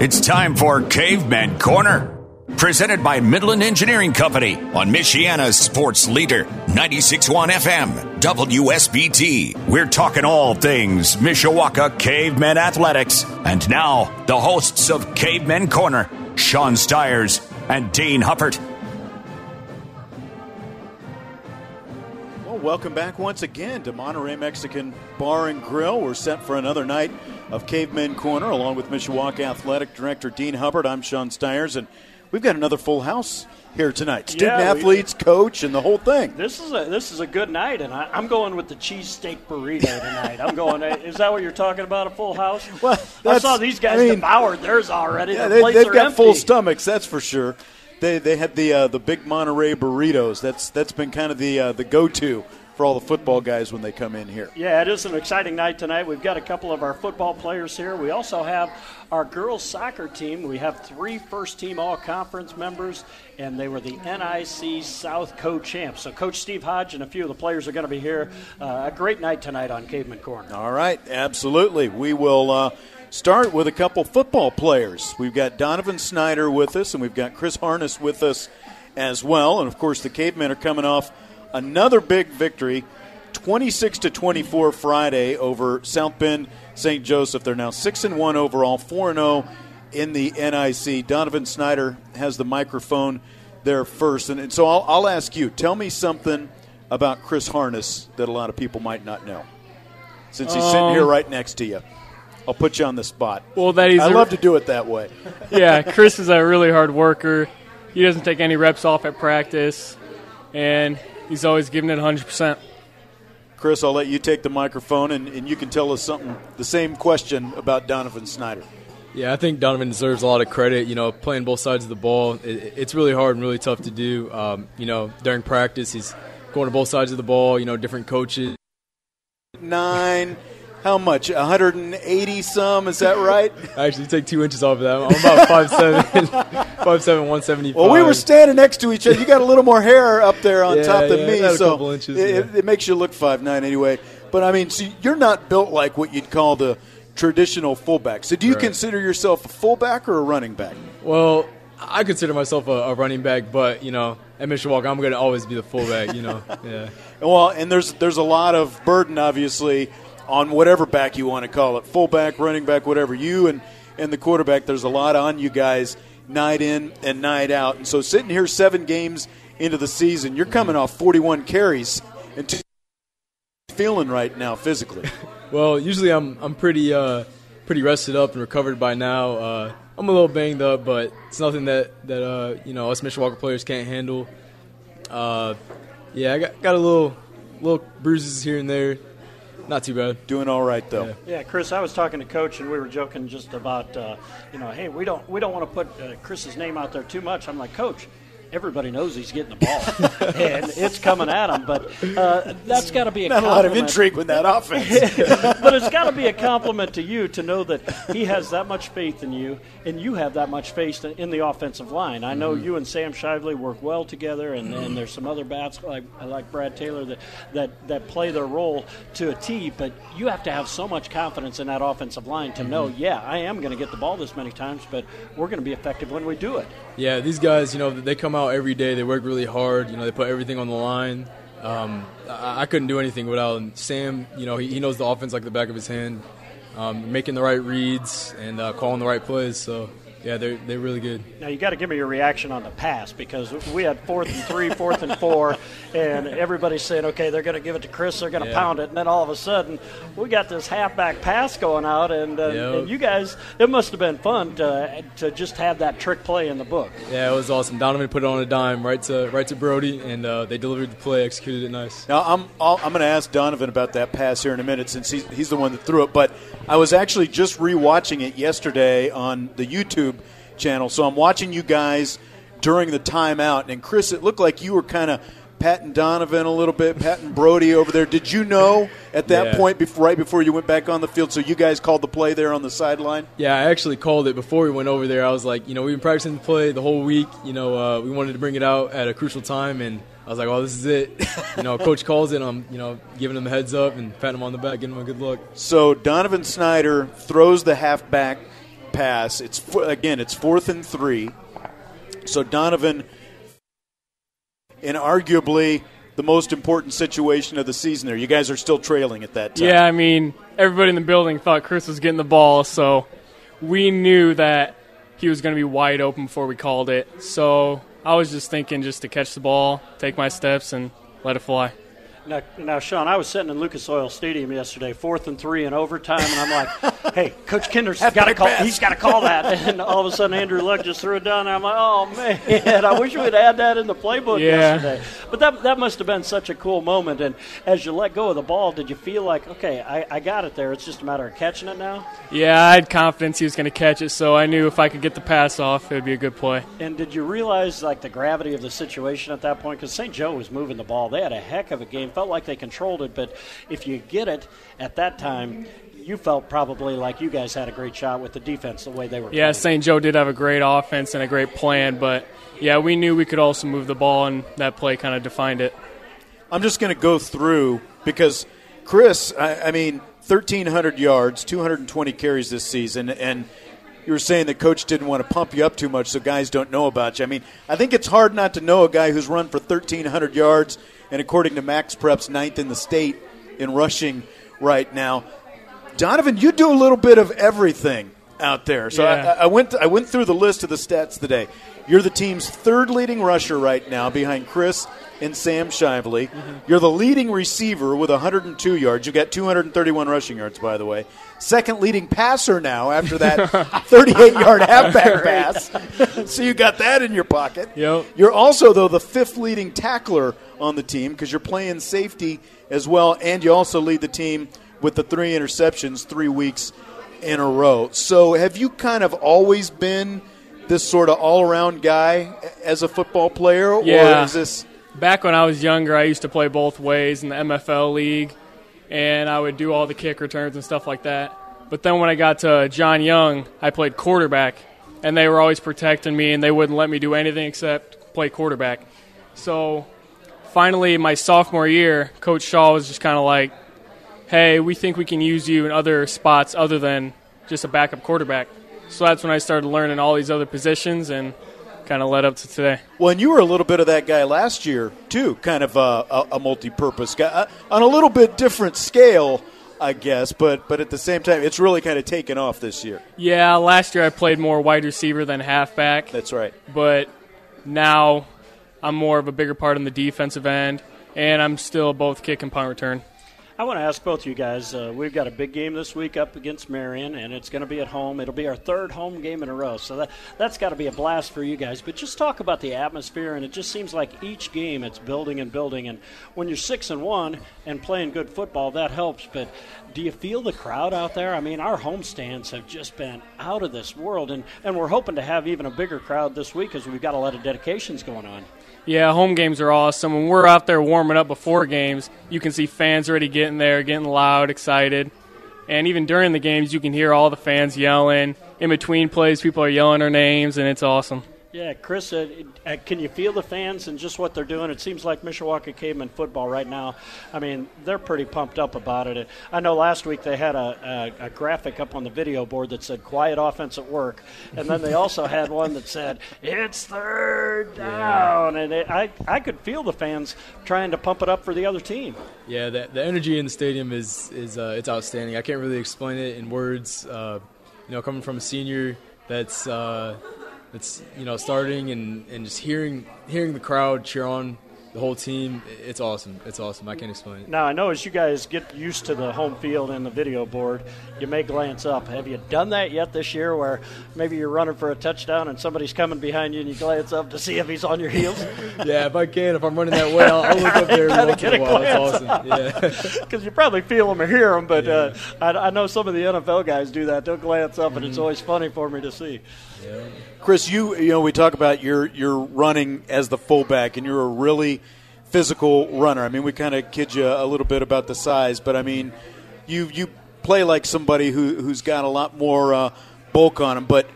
It's time for Caveman Corner, presented by Midland Engineering Company on Michiana's sports leader, 96.1 FM, WSBT. We're talking all things Mishawaka Cavemen Athletics. And now, the hosts of Caveman Corner, Sean Stiers and Dean Huppert. Welcome back once again to Monterey Mexican Bar and Grill. We're set for another night of Caveman Corner, along with Mishawaka Athletic Director Dean Hubbard. I'm Sean Stiers, and we've got another full house here tonight. Student Yeah, we- athletes, coach, and the whole thing. This is a this is a good night, and I, I'm going with the cheesesteak burrito tonight. I'm going. Is that what you're talking about? A full house? Well, I saw these guys I mean- devoured theirs already. Yeah, the they, are got empty. full stomachs, that's for sure. They they had the uh, the big Monterey burritos. That's that's been kind of the uh, the go to for all the football guys when they come in here. Yeah, it is an exciting night tonight. We've got a couple of our football players here. We also have our girls soccer team. We have three first team all conference members, and they were the NIC South co champs. So, Coach Steve Hodge and a few of the players are going to be here. Uh, a great night tonight on Caveman Corner. All right, absolutely. We will uh, start with a couple football players. We've got Donovan Snyder with us, and we've got Chris Harness with us as well. And of course, the Cavemen are coming off another big victory, 26 to 24 Friday over South Bend St. Joseph. They're now six and one overall, four and zero in the NIC. Donovan Snyder has the microphone there first, and, and so I'll, I'll ask you. Tell me something about Chris Harness that a lot of people might not know since he's sitting Um, here right next to you. I'll put you on the spot. Well, that he's I a- love to do it that way. yeah, Chris is a really hard worker. He doesn't take any reps off at practice, and he's always giving it 100%. Chris, I'll let you take the microphone and, and you can tell us something, the same question about Donovan Snyder. Yeah, I think Donovan deserves a lot of credit. You know, playing both sides of the ball, it, it's really hard and really tough to do. Um, you know, during practice, he's going to both sides of the ball. You know, different coaches. Nine, how much? 180 some, is that right? Actually, take two inches off of that. I'm about five seven, five seven, one seventy five. Well, we were standing next to each other. You got a little more hair up there on Yeah, top than yeah, me, a so couple inches, it, yeah. it, it makes you look five nine anyway. But I mean, so you're not built like what you'd call the traditional fullback. So do you Right. consider yourself a fullback or a running back? Well, I consider myself a, a running back, but you know, at Mishawaka, I'm going to always be the fullback. You know, yeah. Well, and there's there's a lot of burden, obviously, on whatever back you want to call it, fullback, running back, whatever. You and and the quarterback, there's a lot on you guys, night in and night out. And so, sitting here seven games into the season, you're coming off 41 carries and two feeling right now physically. Well, usually I'm I'm pretty uh, pretty rested up and recovered by now. Uh, I'm a little banged up, but it's nothing that that uh, you know us Mishawaka players can't handle. Uh, yeah, I got got a little little bruises here and there. Not too bad. Doing all right though. Yeah. Yeah, Chris, I was talking to Coach, and we were joking just about, uh, you know, hey, we don't we don't want to put uh, Chris's name out there too much. I'm like, Coach, everybody knows he's getting the ball, and it's coming at him. But uh, that's got to be a Not a lot of intrigue with that offense. but it's got to be a compliment to you to know that he has that much faith in you, and you have that much faith in the offensive line. I know Mm-hmm. you and Sam Shively work well together, and, and there's some other bats like like Brad Taylor that, that that play their role to a T. But you have to have so much confidence in that offensive line to know, Mm-hmm. yeah, I am going to get the ball this many times, but we're going to be effective when we do it. Yeah, these guys, you know, they come out every day. They work really hard. You know, they put everything on the line. Um, I, I couldn't do anything without. Sam. You know, he, he knows the offense like the back of his hand, um, making the right reads and uh, calling the right plays. So Yeah, they're they're really good. Now you got to give me your reaction on the pass because we had fourth and three, fourth and four, and everybody's saying, okay, they're going to give it to Chris, they're going to Yeah. pound it, and then all of a sudden we got this halfback pass going out, and, uh, Yep. and you guys, it must have been fun to to just have that trick play in the book. Yeah, it was awesome. Donovan put it on a dime right to right to Brody, and uh, they delivered the play, executed it nice. Now I'm I'll, I'm going to ask Donovan about that pass here in a minute since he's he's the one that threw it. But I was actually just rewatching it yesterday on the YouTube channel, so I'm watching you guys during the timeout. And Chris, it looked like you were kind of patting Donovan a little bit, patting Brody over there. Did you know at that Yeah. point, before, right before you went back on the field, so you guys called the play there on the sideline? Yeah, I actually called it before we went over there. I was like, you know, we've been practicing the play the whole week. You know, uh, we wanted to bring it out at a crucial time, and I was like, oh, this is it. you know, coach calls it. I'm, you know, giving him a heads up and patting him on the back, giving him a good look. So Donovan Snyder throws the halfback pass. It's again, it's fourth and three. So Donovan, in arguably the most important situation of the season, there. You guys are still trailing at that time. Yeah, I mean, everybody in the building thought Chris was getting the ball, so we knew that he was going to be wide open before we called it. So I was just thinking just to catch the ball, take my steps, and let it fly. Now, now, Sean, I was sitting in Lucas Oil Stadium yesterday, fourth and three in overtime, and I'm like, "Hey, Coach Kinder's got to call. pass. He's got to call that." And all of a sudden, Andrew Luck just threw it down. And I'm like, "Oh man, I wish we'd had that in the playbook Yeah. yesterday." But that that must have been such a cool moment. And as you let go of the ball, did you feel like, "Okay, I, I got it there. It's just a matter of catching it now"? Yeah, I had confidence he was going to catch it, so I knew if I could get the pass off, it would be a good play. And did you realize like the gravity of the situation at that point? Because St. Joe was moving the ball. They had a heck of a game. Felt like they controlled it. But if you get it at that time, you felt probably like you guys had a great shot with the defense the way they were. Yeah, playing. St. Joe did have a great offense and a great plan, but yeah, we knew we could also move the ball, and that play kind of defined it. I'm just going to go through because Chris, I, I mean, 1,300 yards, 220 carries this season, and you were saying the coach didn't want to pump you up too much so guys don't know about you. I mean, I think it's hard not to know a guy who's run for 1,300 yards and, according to MaxPreps, ninth in the state in rushing right now. Donovan, you do a little bit of everything out there. So Yeah. I, I went I went through the list of the stats today. You're the team's third leading rusher right now, behind Chris and Sam Shively. Mm-hmm. You're the leading receiver with 102 yards. You've got 231 rushing yards, by the way. Second leading passer now after that 38 yard halfback pass. so you got that in your pocket. Yep. You're also, though, the fifth leading tackler on the team because you're playing safety as well, and you also lead the team with the three interceptions three weeks in a row. So have you kind of always been this sort of all around guy as a football player? Or is this. Back when I was younger, I used to play both ways in the MFL league, and I would do all the kick returns and stuff like that. But then when I got to John Young, I played quarterback, and they were always protecting me, and they wouldn't let me do anything except play quarterback. So finally, my sophomore year, Coach Shaw was just kind of like, hey, we think we can use you in other spots other than just a backup quarterback. So that's when I started learning all these other positions and kind of led up to today. Well, and you were a little bit of that guy last year, too, kind of a, a, a multi purpose guy. Uh, on a little bit different scale, I guess, but, but at the same time, it's really kind of taken off this year. Yeah, last year I played more wide receiver than halfback, That's right. but now I'm more of a bigger part on the defensive end, and I'm still both kick and punt return. I want to ask both of you guys. Uh, we've got a big game this week up against Marian, and it's going to be at home. It'll be our third home game in a row, so that that's got to be a blast for you guys. But just talk about the atmosphere, and it just seems like each game it's building and building. And when you're six and one and playing good football, that helps. But do you feel the crowd out there? I mean, our home stands have just been out of this world, and and we're hoping to have even a bigger crowd this week because we've got a lot of dedications going on. Yeah, home games are awesome. When we're out there warming up before games, you can see fans already getting there, getting loud, excited. And even during the games, you can hear all the fans yelling. In between plays, people are yelling their names, and it's awesome. Yeah, Chris, uh, uh, can you feel the fans and just what they're doing? It seems like Mishawaka Caveman football right now. I mean, they're pretty pumped up about it. I know last week they had a, a, a graphic up on the video board that said "Quiet offense at work," and then they also had one that said "It's third down," and it, I I could feel the fans trying to pump it up for the other team. Yeah, the, the energy in the stadium is is uh, it's outstanding. I can't really explain it in words. Uh, you know, coming from a senior that's uh, that's you know starting and, and just hearing hearing the crowd cheer on the whole team. It's awesome. It's awesome. I can't explain it. Now I know as you guys get used to the home field and the video board, you may glance up. Have you done that yet this year, where maybe you're running for a touchdown and somebody's coming behind you and you glance up to see if he's on your heels? yeah, if I can, if I'm running that way, I'll, I'll look up there once in a while. It's awesome. Yeah, because you probably feel them or hear them, but uh, I, I, know some of the NFL guys do that. They'll glance up, mm-hmm. and it's mm-hmm. always funny for me to see. Yeah. Chris, you you know we talk about your your running as the fullback, and you're a really physical runner. I mean, we kind of kid you a little bit about the size, but I mean, you you play like somebody who who's got a lot more uh, bulk on him. But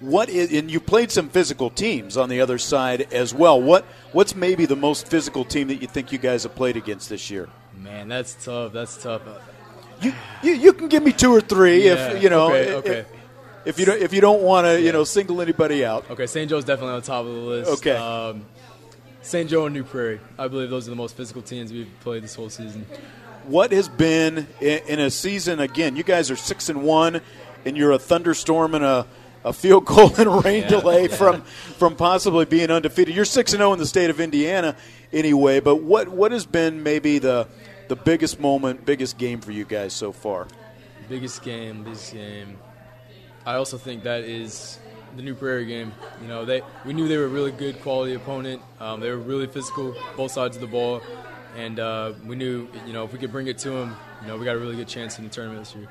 what is and you played some physical teams on the other side as well. What what's maybe the most physical team that you think you guys have played against this year? Man, that's tough. That's tough. You you, you can give me two or three yeah, if you know. Okay, okay. If, if you don't, if you don't want to, you yeah. know, single anybody out. Okay, St. Joe's definitely on top of the list. Okay. Um, St. Joe and New Prairie. I believe those are the most physical teams we've played this whole season. What has been in a season again? You guys are six and one, and you're a thunderstorm and a, a field goal and a rain yeah, delay yeah. from from possibly being undefeated. You're six and zero in the state of Indiana, anyway. But what what has been maybe the the biggest moment, biggest game for you guys so far? Biggest game, biggest game. I also think that is the New Prairie game. You know, they we knew they were a really good quality opponent. Um, they were really physical, both sides of the ball, and uh, we knew you know if we could bring it to them, you know, we got a really good chance in the tournament this year.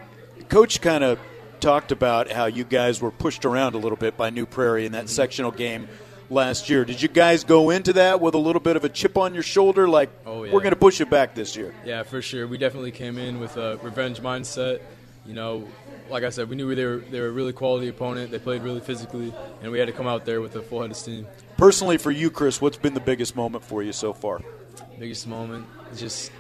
Coach kind of talked about how you guys were pushed around a little bit by New Prairie in that mm-hmm. sectional game last year. Did you guys go into that with a little bit of a chip on your shoulder, like oh, yeah. we're going to push it back this year? Yeah, for sure. We definitely came in with a revenge mindset. You know, like I said, we knew they were they were a really quality opponent. They played really physically, and we had to come out there with a full head of steam. Personally, for you, Chris, what's been the biggest moment for you so far? Biggest moment, just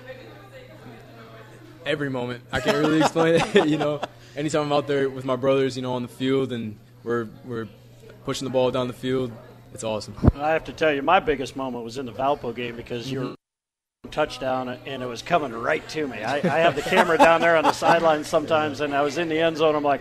every moment. I can't really explain it. you know, anytime I'm out there with my brothers, you know, on the field, and we're we're pushing the ball down the field, it's awesome. I have to tell you, my biggest moment was in the Valpo game because mm-hmm. you're touchdown and it was coming right to me. I, I have the camera down there on the sideline sometimes, and I was in the end zone. I'm like,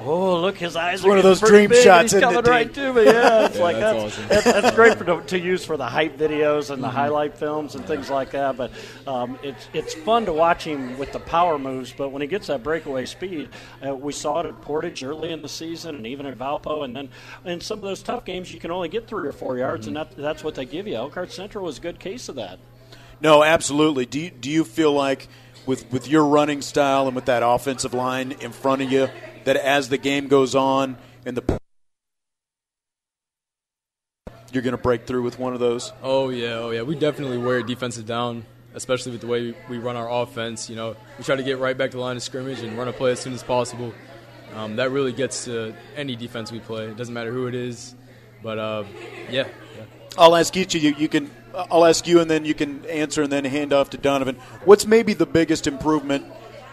oh, look, his eyes are one of those dream big, shots. He's coming right to me. Yeah, it's yeah, like that's, that's, awesome. that's, that's, great for, to use for the hype videos and the mm-hmm. highlight films and things like that. But um, it's it's fun to watch him with the power moves. But when he gets that breakaway speed, uh, we saw it at Portage early in the season, and even at Valpo. And then in some of those tough games, you can only get three or four yards, mm-hmm. and that, that's what they give you. Elkhart Central was a good case of that. No, absolutely. Do you, do you feel like with with your running style and with that offensive line in front of you that as the game goes on and the you're going to break through with one of those? Oh yeah, oh yeah. We definitely wear defensive down, especially with the way we run our offense. You know, we try to get right back to the line of scrimmage and run a play as soon as possible. Um, that really gets to any defense we play. It doesn't matter who it is, but uh, yeah, yeah. I'll ask each of you. You can I'll ask you, and then you can answer, and then hand off to Donovan. What's maybe the biggest improvement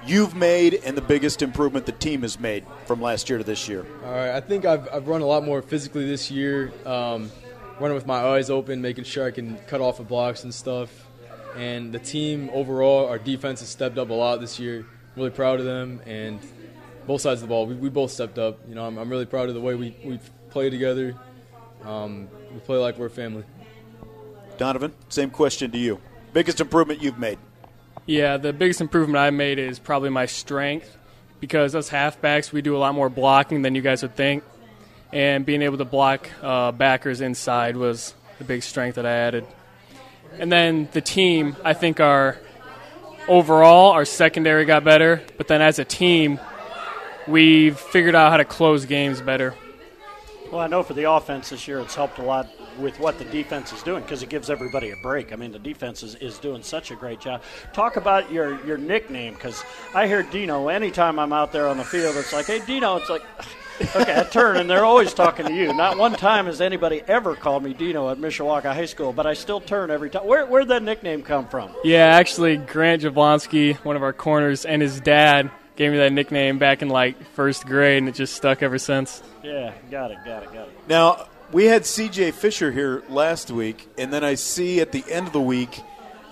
you've made, and the biggest improvement the team has made from last year to this year? All right, I think I've, I've run a lot more physically this year, um, running with my eyes open, making sure I can cut off the blocks and stuff. And the team overall, our defense has stepped up a lot this year. Really proud of them, and both sides of the ball, we, we both stepped up. You know, I'm, I'm really proud of the way we we play together. Um, we play like we're family. Donovan, same question to you. Biggest improvement you've made? Yeah, the biggest improvement I made is probably my strength because us halfbacks, we do a lot more blocking than you guys would think. And being able to block uh, backers inside was the big strength that I added. And then the team, I think our overall, our secondary got better, but then as a team, we've figured out how to close games better. Well, I know for the offense this year, it's helped a lot with what the defense is doing because it gives everybody a break. I mean, the defense is, is doing such a great job. Talk about your, your nickname because I hear Dino anytime I'm out there on the field. It's like, hey, Dino. It's like, okay, I turn and they're always talking to you. Not one time has anybody ever called me Dino at Mishawaka High School, but I still turn every time. Where where'd that nickname come from? Yeah, actually, Grant Jablonski, one of our corners, and his dad gave me that nickname back in like first grade, and it just stuck ever since. Yeah, got it, got it, got it. Now we had C.J. Fisher here last week, and then I see at the end of the week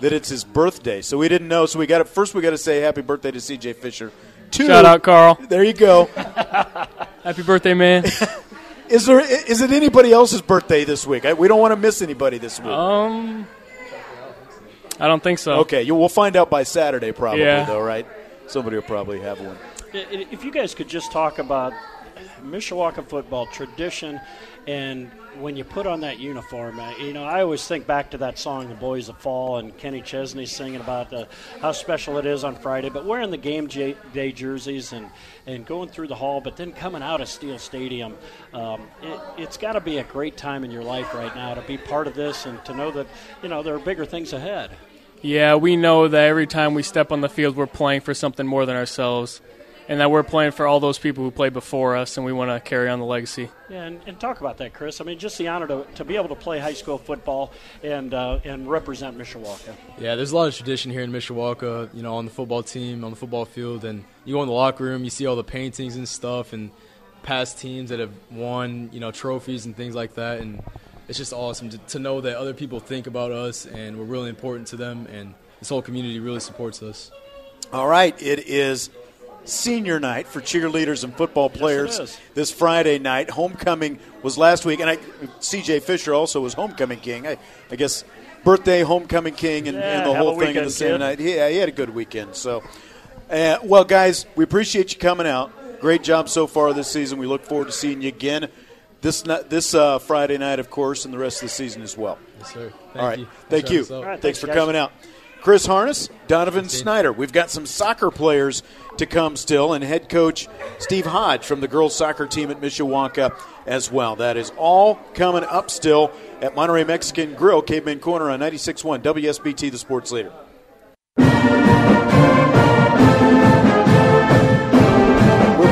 that it's his birthday. So we didn't know. So we got to first we got to say happy birthday to C.J. Fisher. Two, Shout out, Carl. There you go. happy birthday, man. Is there is it anybody else's birthday this week? I, we don't want to miss anybody this week. Um, I don't think so. okay, you, we'll find out by Saturday, probably Yeah. though, right? Somebody will probably have one. If you guys could just talk about Mishawaka football tradition and when you put on that uniform, uh, you know, I always think back to that song, The Boys of Fall, and Kenny Chesney singing about uh, how special it is on Friday, but wearing the game j- day jerseys and, and going through the hall, but then coming out of Steel Stadium, um, it, it's got to be a great time in your life right now to be part of this and to know that, you know, there are bigger things ahead. Yeah, we know that every time we step on the field, we're playing for something more than ourselves, and that we're playing for all those people who played before us, and we want to carry on the legacy. Yeah, and, and talk about that, Chris. I mean, just the honor to, to be able to play high school football and uh, and represent Mishawaka. Yeah, there's a lot of tradition here in Mishawaka, you know, on the football team, on the football field, and you go in the locker room, you see all the paintings and stuff, and past teams that have won, you know, trophies and things like that, and it's just awesome to, to know that other people think about us and we're really important to them, and this whole community really supports us. All right, it is senior night for cheerleaders and football players is. this Friday night. Homecoming was last week, and I, C.J. Fisher also was homecoming king. I, I guess birthday, homecoming king, and, Yeah, and the whole thing in the same kid. night. Yeah, he had a good weekend. So, uh, well, guys, we appreciate you coming out. Great job so far this season. We look forward to seeing you again this this uh, Friday night, of course, and the rest of the season as well. Yes, sir. Thank All right. you. Thank for you. having. All right. Thanks, Thanks, for guys. coming out. Chris Harness, Donovan Snyder. We've got some soccer players to come still, and head coach Steve Hodge from the girls soccer team at Mishawaka as well. That is all coming up still at Monterey Mexican Grill, Caveman Corner on 96.1 WSBT, the sports leader. We're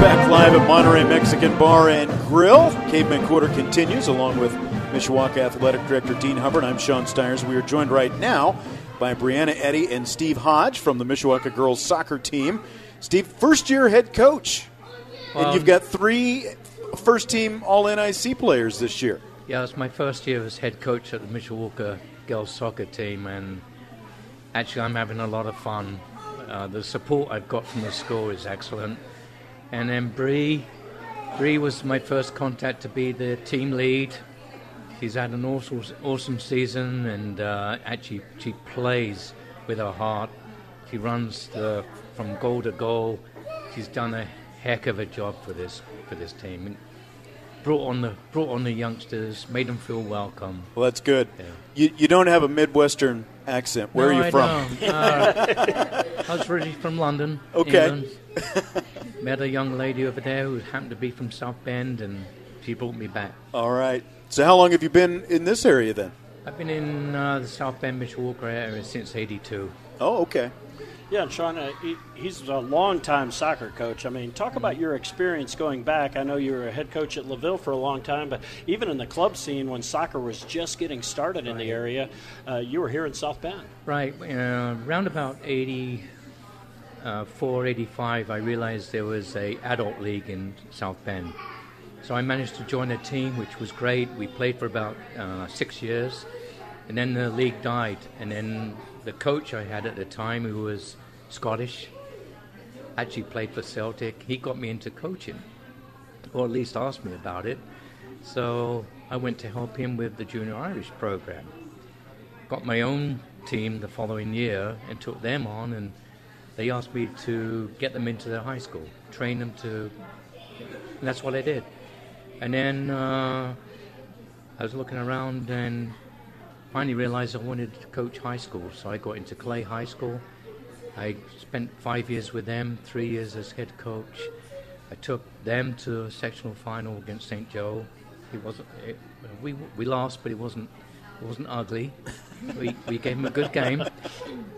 back live at Monterey Mexican Bar and Grill. Caveman Corner continues along with Mishawaka Athletic Director Dean Hubbard. I'm Sean Stiers. We are joined right now by Brianna Eddy and Steve Hodge from the Mishawaka girls soccer team. Steve, first year head coach. and you've got three first team All NIC players this year. Yeah, it's my first year as head coach at the Mishawaka girls soccer team, and actually, I'm having a lot of fun. Uh, the support I've got from the school is excellent. And then Bree, Bree was my first contact to be the team lead. She's had an awesome, awesome season, and uh, actually, she plays with her heart. She runs the, from goal to goal. She's done a heck of a job for this for this team. And brought on the brought on the youngsters, made them feel welcome. Well, that's good. Yeah. You, you don't have a Midwestern accent. Where No, are you I from? Uh, I was originally from London. Okay. England. Met a young lady over there who happened to be from South Bend, and she brought me back. All right. So, how long have you been in this area then? I've been in uh, the South Bend, Mishawaka area since '82. Oh, okay. Yeah, and Sean, uh, he, he's a longtime soccer coach. I mean, talk about your experience going back. I know you were a head coach at LaVille for a long time, but even in the club scene when soccer was just getting started in the area, uh, you were here in South Bend. Right, uh, around about 84, 85, I realized there was a adult league in South Bend. So I managed to join a team, which was great. We played for about uh, six years, and then the league died. And then the coach I had at the time, who was Scottish, actually played for Celtic. He got me into coaching, or at least asked me about it. So I went to help him with the Junior Irish program got my own team the following year and took them on and they asked me to get them into their high school train them to and that's what i did and then uh, i was looking around and finally realized i wanted to coach high school so i got into clay high school i spent five years with them three years as head coach i took them to a sectional final against st joe it wasn't it, we, we lost but it wasn't it wasn't ugly. We, we gave them a good game.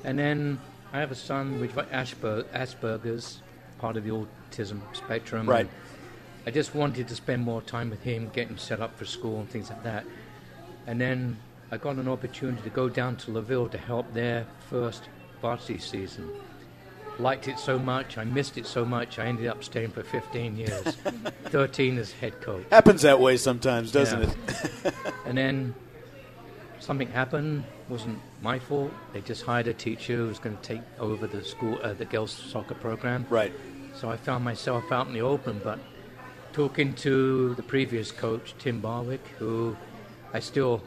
And then I have a son with Asperger, Asperger's, part of the autism spectrum. Right. and I just wanted to spend more time with him, get him set up for school and things like that. And then I got an opportunity to go down to LaVille to help their first varsity season. Liked it so much, I missed it so much, I ended up staying for 15 years, 13 as head coach. Happens that way sometimes, doesn't Yeah. it? And then something happened. wasn't my fault. They just hired a teacher who was going to take over the school, uh, the girls' soccer program. Right. So I found myself out in the open. But talking to the previous coach, Tim Barwick, who I still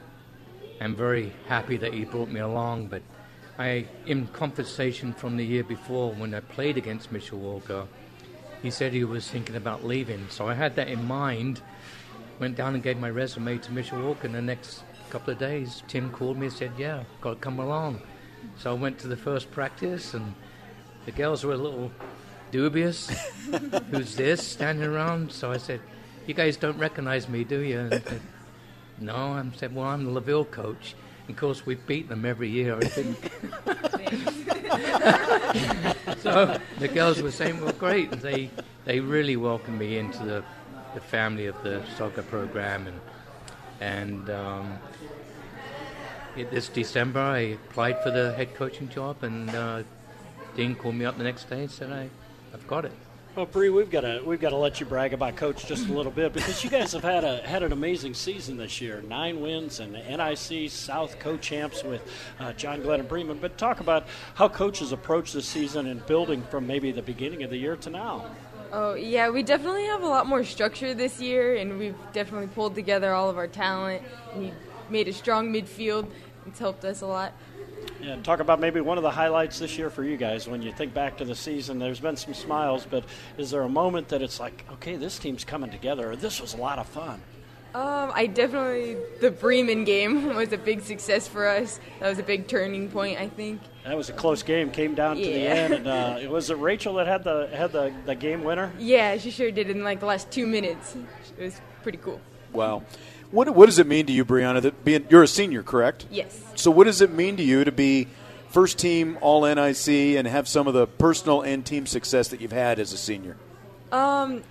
am very happy that he brought me along, but I, in conversation from the year before when I played against Mishawaka, he said he was thinking about leaving. So I had that in mind. Went down and gave my resume to Mishawaka, and the next couple of days, Tim called me and said, "Yeah, got to come along." So I went to the first practice, and the girls were a little dubious. Who's this standing around? So I said, "You guys don't recognize me, do you?" And said, no, I said, "Well, I'm the LaVille coach." Of course, we beat them every year, I think. so the girls were saying, well, great. And they, they really welcomed me into the, the family of the soccer program. And, and um, it, this December, I applied for the head coaching job, and uh, Dean called me up the next day and said, I, I've got it. Well, Bree, we've got to we've got to let you brag about Coach just a little bit because you guys have had a had an amazing season this year. Nine wins and NIC South co-champs with uh, John Glenn and Bremen. But talk about how coaches approach the season and building from maybe the beginning of the year to now. Oh yeah, we definitely have a lot more structure this year, and we've definitely pulled together all of our talent. We made a strong midfield. It's helped us a lot. Yeah, talk about maybe one of the highlights this year for you guys. When you think back to the season, there's been some smiles, but is there a moment that it's like, okay, this team's coming together, or this was a lot of fun? Um, I definitely the Bremen game was a big success for us. That was a big turning point, I think. That was a close game. Came down yeah. to the end, and uh, it was it Rachel that had the had the, the game winner. Yeah, she sure did in like the last two minutes. It was pretty cool. Wow. What, what does it mean to you, Brianna? That being you're a senior, correct? Yes. So what does it mean to you to be first team All NIC and have some of the personal and team success that you've had as a senior? Um,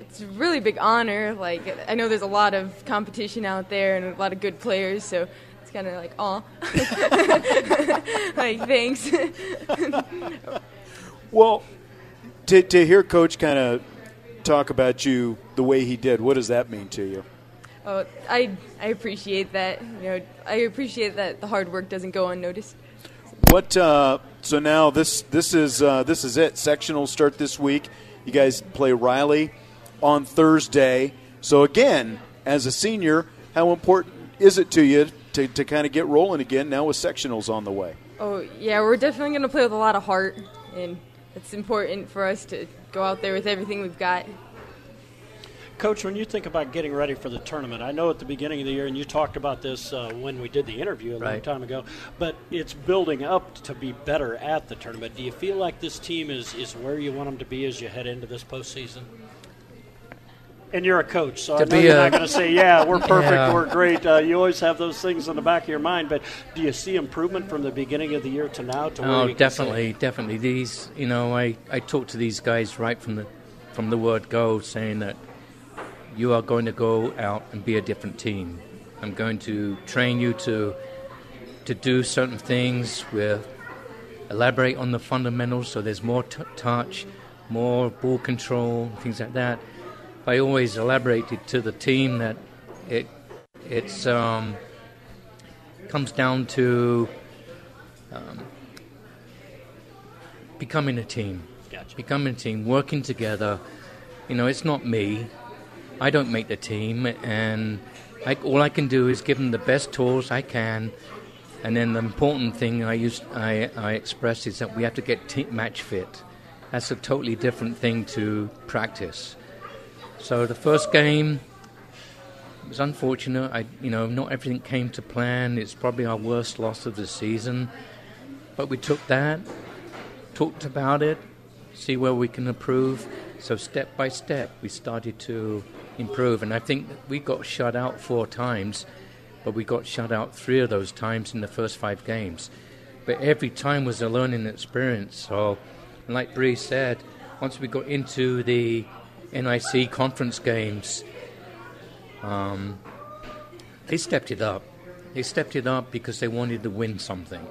it's a really big honor. Like I know there's a lot of competition out there and a lot of good players, so it's kind of like, oh, like thanks. well, to to hear Coach kind of talk about you the way he did, what does that mean to you? Oh, I I appreciate that. You know, I appreciate that the hard work doesn't go unnoticed. What? Uh, so now this this is uh, this is it. Sectionals start this week. You guys play Riley on Thursday. So again, as a senior, how important is it to you to, to kind of get rolling again now with sectionals on the way? Oh yeah, we're definitely going to play with a lot of heart, and it's important for us to go out there with everything we've got. Coach, when you think about getting ready for the tournament, I know at the beginning of the year, and you talked about this uh, when we did the interview a right. long time ago, but it's building up to be better at the tournament. Do you feel like this team is, is where you want them to be as you head into this postseason? And you're a coach, so I know you're a, not going to say, "Yeah, we're perfect, yeah. we're great." Uh, you always have those things in the back of your mind, but do you see improvement from the beginning of the year to now? To oh, definitely, definitely. These, you know, I I talk to these guys right from the from the word go, saying that you are going to go out and be a different team. I'm going to train you to to do certain things. we elaborate on the fundamentals, so there's more t- touch, more ball control, things like that. I always elaborated to the team that it it's um, comes down to um, becoming a team, gotcha. becoming a team, working together. You know, it's not me. I don't make the team, and I, all I can do is give them the best tools I can. And then the important thing I use, I, I express is that we have to get te- match fit. That's a totally different thing to practice. So the first game was unfortunate. I, you know, not everything came to plan. It's probably our worst loss of the season, but we took that, talked about it, see where we can improve. So step by step, we started to improve. And I think we got shut out four times, but we got shut out three of those times in the first five games. But every time was a learning experience. So, like Bree said, once we got into the NIC conference games, um, they stepped it up. They stepped it up because they wanted to win something.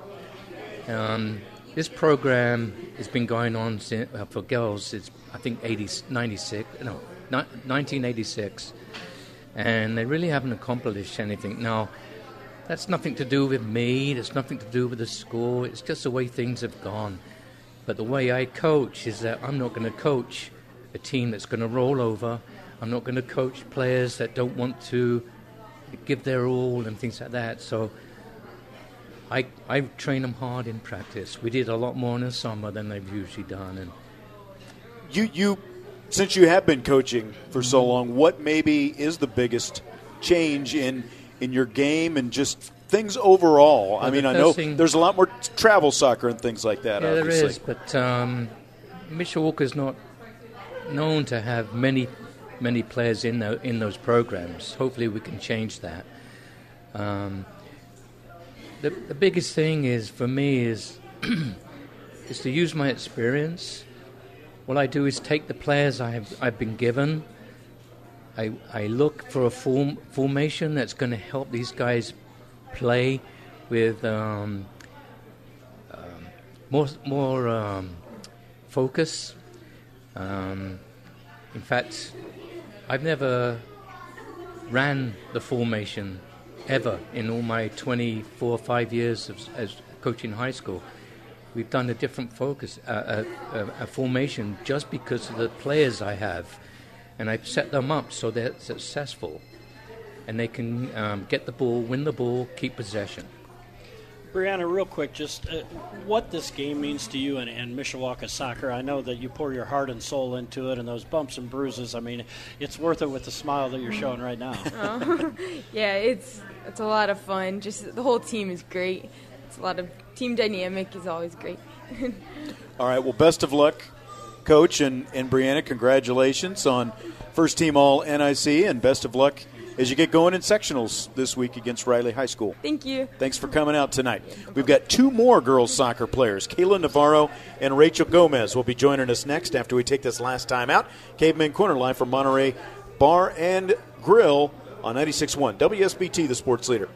Um, this program has been going on since, uh, for girls. It's I think 80, 96, no, 1986, and they really haven't accomplished anything. Now, that's nothing to do with me. That's nothing to do with the school. It's just the way things have gone. But the way I coach is that I'm not going to coach a team that's going to roll over. I'm not going to coach players that don't want to give their all and things like that. So I I train them hard in practice. We did a lot more in the summer than they've usually done, and You you since you have been coaching for so long, what maybe is the biggest change in in your game and just things overall? I Well, the mean, I know thing- there's a lot more travel soccer and things like that. Yeah, there obviously. is, but um, Mishawaka's not known to have many many players in the, in those programs. Hopefully, we can change that. Um, the the biggest thing is for me is is to use my experience. What I do is take the players I have I've been given. I I look for a form formation that's going to help these guys play with. Um, more more um, focus. Um, in fact, I've never ran the formation ever in all my 24 5 years of, as coaching high school. We've done a different focus, uh, a, a, a formation, just because of the players I have, and I've set them up so they're successful, and they can um, get the ball, win the ball, keep possession. Brianna, real quick, just uh, what this game means to you and, and Mishawaka soccer. I know that you pour your heart and soul into it, and those bumps and bruises. I mean, it's worth it with the smile that you're showing right now. Oh. yeah, it's it's a lot of fun. Just the whole team is great. It's a lot of team dynamic is always great. All right. Well, best of luck, Coach and, and Brianna. Congratulations on first team All NIC, and best of luck as you get going in sectionals this week against Riley High School. Thank you. Thanks for coming out tonight. We've got two more girls soccer players, Kayla Navarro and Rachel Gomez, will be joining us next after we take this last time out. Caveman Corner live from Monterey Bar and Grill on 96.1 WSBT, the sports leader.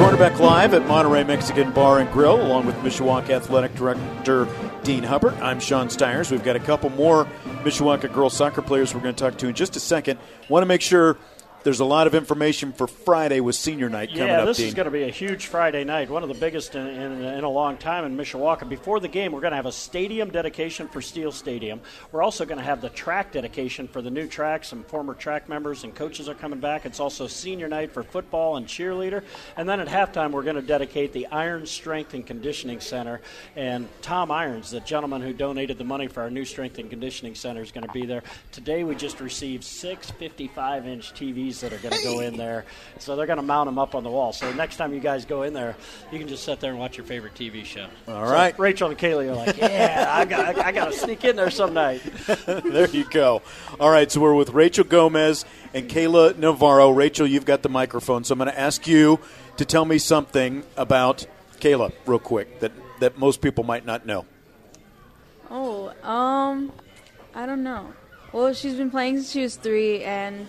Cornerback Live at Monterey Mexican Bar and Grill, along with Mishawaka Athletic Director Dean Hubbard. I'm Sean Stiers. We've got a couple more Mishawaka girls soccer players we're going to talk to in just a second. Want to make sure there's a lot of information for Friday with senior night coming yeah, up, this Dean. is going to be a huge Friday night, one of the biggest in, in, in a long time in Mishawaka. Before the game, we're going to have a stadium dedication for Steel Stadium. We're also going to have the track dedication for the new track. Some former track members and coaches are coming back. It's also senior night for football and cheerleader. And then at halftime, we're going to dedicate the Iron Strength and Conditioning Center. And Tom Irons, the gentleman who donated the money for our new Strength and Conditioning Center, is going to be there. Today, we just received six 55 inch TVs that are going to go in there. So they're going to mount them up on the wall. So next time you guys go in there, you can just sit there and watch your favorite TV show. All So right. Rachel and Kaylee are like, yeah, I got, I got to sneak in there some night. there you go. All right, so we're with Rachel Gomez and Kayla Navarro. Rachel, you've got the microphone, so I'm going to ask you to tell me something about Kayla, real quick, that, that most people might not know. Oh, um, I don't know. Well, she's been playing since she was three, and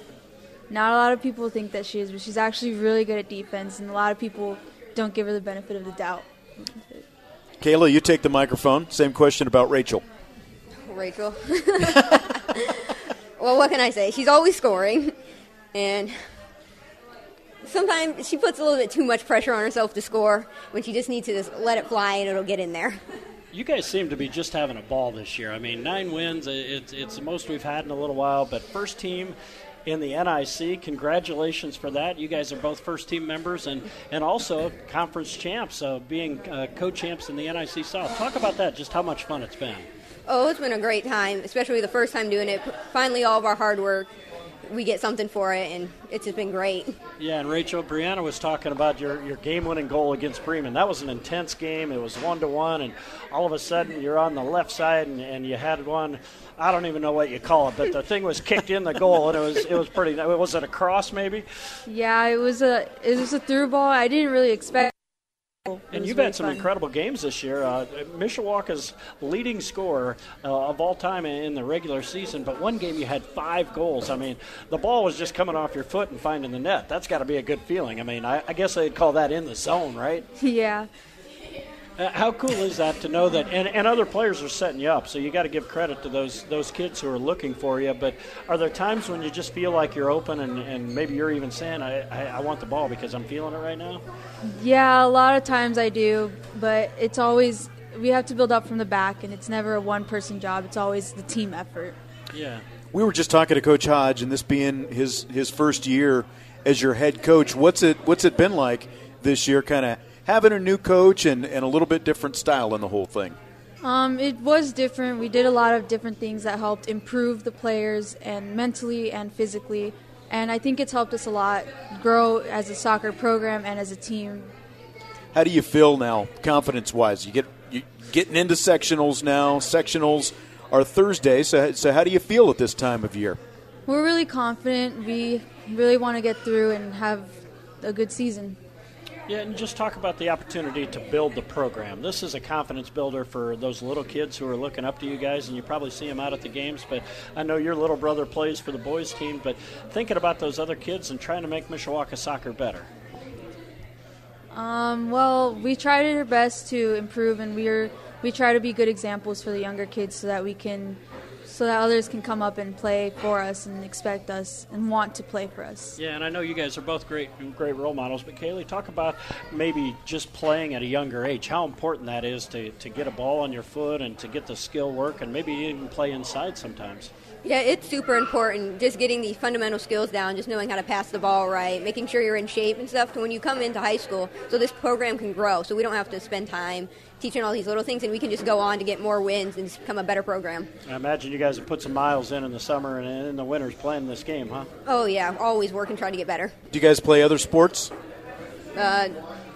not a lot of people think that she is, but she's actually really good at defense, and a lot of people don't give her the benefit of the doubt. Kayla, you take the microphone. Same question about Rachel. Rachel. well, what can I say? She's always scoring, and sometimes she puts a little bit too much pressure on herself to score when she just needs to just let it fly and it'll get in there. You guys seem to be just having a ball this year. I mean, nine wins, it's, it's the most we've had in a little while, but first team in the NIC. Congratulations for that. You guys are both first team members and, and also conference champs, uh, being uh, co champs in the NIC South. Talk about that, just how much fun it's been. Oh, it's been a great time, especially the first time doing it. Finally, all of our hard work, we get something for it, and it's just been great. Yeah, and Rachel, Brianna was talking about your, your game winning goal against Bremen. That was an intense game. It was one to one, and all of a sudden you're on the left side and, and you had one. I don't even know what you call it, but the thing was kicked in the goal, and it was it was pretty. It Was it a cross maybe? Yeah, it was a it was a through ball. I didn't really expect. And you've had some fun. incredible games this year. Uh, Mishawaka's leading scorer uh, of all time in the regular season, but one game you had five goals. I mean, the ball was just coming off your foot and finding the net. That's got to be a good feeling. I mean, I, I guess they'd call that in the zone, right? Yeah. Uh, how cool is that to know that? And, and other players are setting you up, so you got to give credit to those those kids who are looking for you. But are there times when you just feel like you're open, and, and maybe you're even saying, I, I, I want the ball because I'm feeling it right now? Yeah, a lot of times I do, but it's always we have to build up from the back, and it's never a one person job. It's always the team effort. Yeah. We were just talking to Coach Hodge, and this being his his first year as your head coach. What's it What's it been like this year? Kind of having a new coach and, and a little bit different style in the whole thing. Um, it was different. We did a lot of different things that helped improve the players and mentally and physically. And I think it's helped us a lot grow as a soccer program and as a team. How do you feel now, confidence wise? You get you getting into sectionals now. Sectionals are Thursday, so so how do you feel at this time of year? We're really confident. We really want to get through and have a good season. Yeah, and just talk about the opportunity to build the program. This is a confidence builder for those little kids who are looking up to you guys, and you probably see them out at the games. But I know your little brother plays for the boys' team, but thinking about those other kids and trying to make Mishawaka soccer better. Um, well, we tried our best to improve, and we're we try to be good examples for the younger kids so that we can so that others can come up and play for us and expect us and want to play for us. Yeah, and I know you guys are both great great role models, but Kaylee, talk about maybe just playing at a younger age, how important that is to, to get a ball on your foot and to get the skill work and maybe even play inside sometimes. Yeah, it's super important. Just getting the fundamental skills down, just knowing how to pass the ball right, making sure you're in shape and stuff. So when you come into high school, so this program can grow. So we don't have to spend time teaching all these little things, and we can just go on to get more wins and become a better program. I imagine you guys have put some miles in in the summer and in the winters playing this game, huh? Oh yeah, always working, trying to get better. Do you guys play other sports? Uh,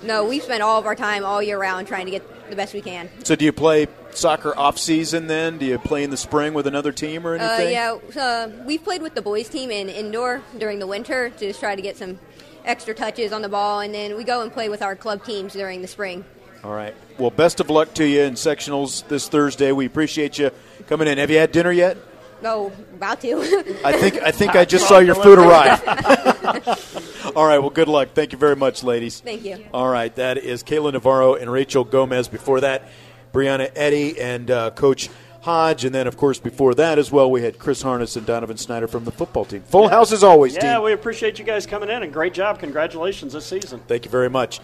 no, we spend all of our time all year round trying to get the best we can. So do you play soccer off season then? Do you play in the spring with another team or Uh, anything? yeah, uh, we've played with the boys team in indoor during the winter to just try to get some extra touches on the ball, and then we go and play with our club teams during the spring. All right. Well, best of luck to you in sectionals this Thursday. We appreciate you coming in. Have you had dinner yet? No, about to. I think I think I just saw your food arrive. All right. Well, good luck. Thank you very much, ladies. Thank you. All right. That is Kayla Navarro and Rachel Gomez. Before that, Brianna Eddy and uh, Coach Hodge, and then of course before that as well, we had Chris Harness and Donovan Snyder from the football team. Full house as always, Yeah, team. we appreciate you guys coming in and great job. Congratulations this season. Thank you very much,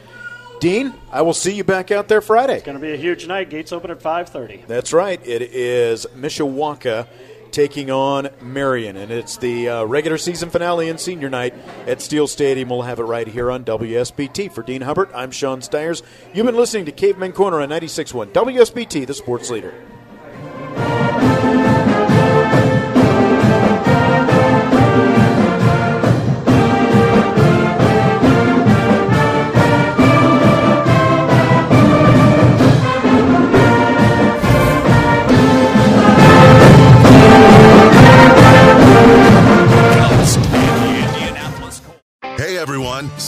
Dean. I will see you back out there Friday. It's going to be a huge night. Gates open at 5:30. That's right. It is Mishawaka taking on Marian, and it's the uh, regular season finale and senior night at Steel Stadium. We'll have it right here on WSBT. For Dean Hubbard, I'm Sean Stiers. You've been listening to Caveman Corner on 96.1 WSBT, the sports leader.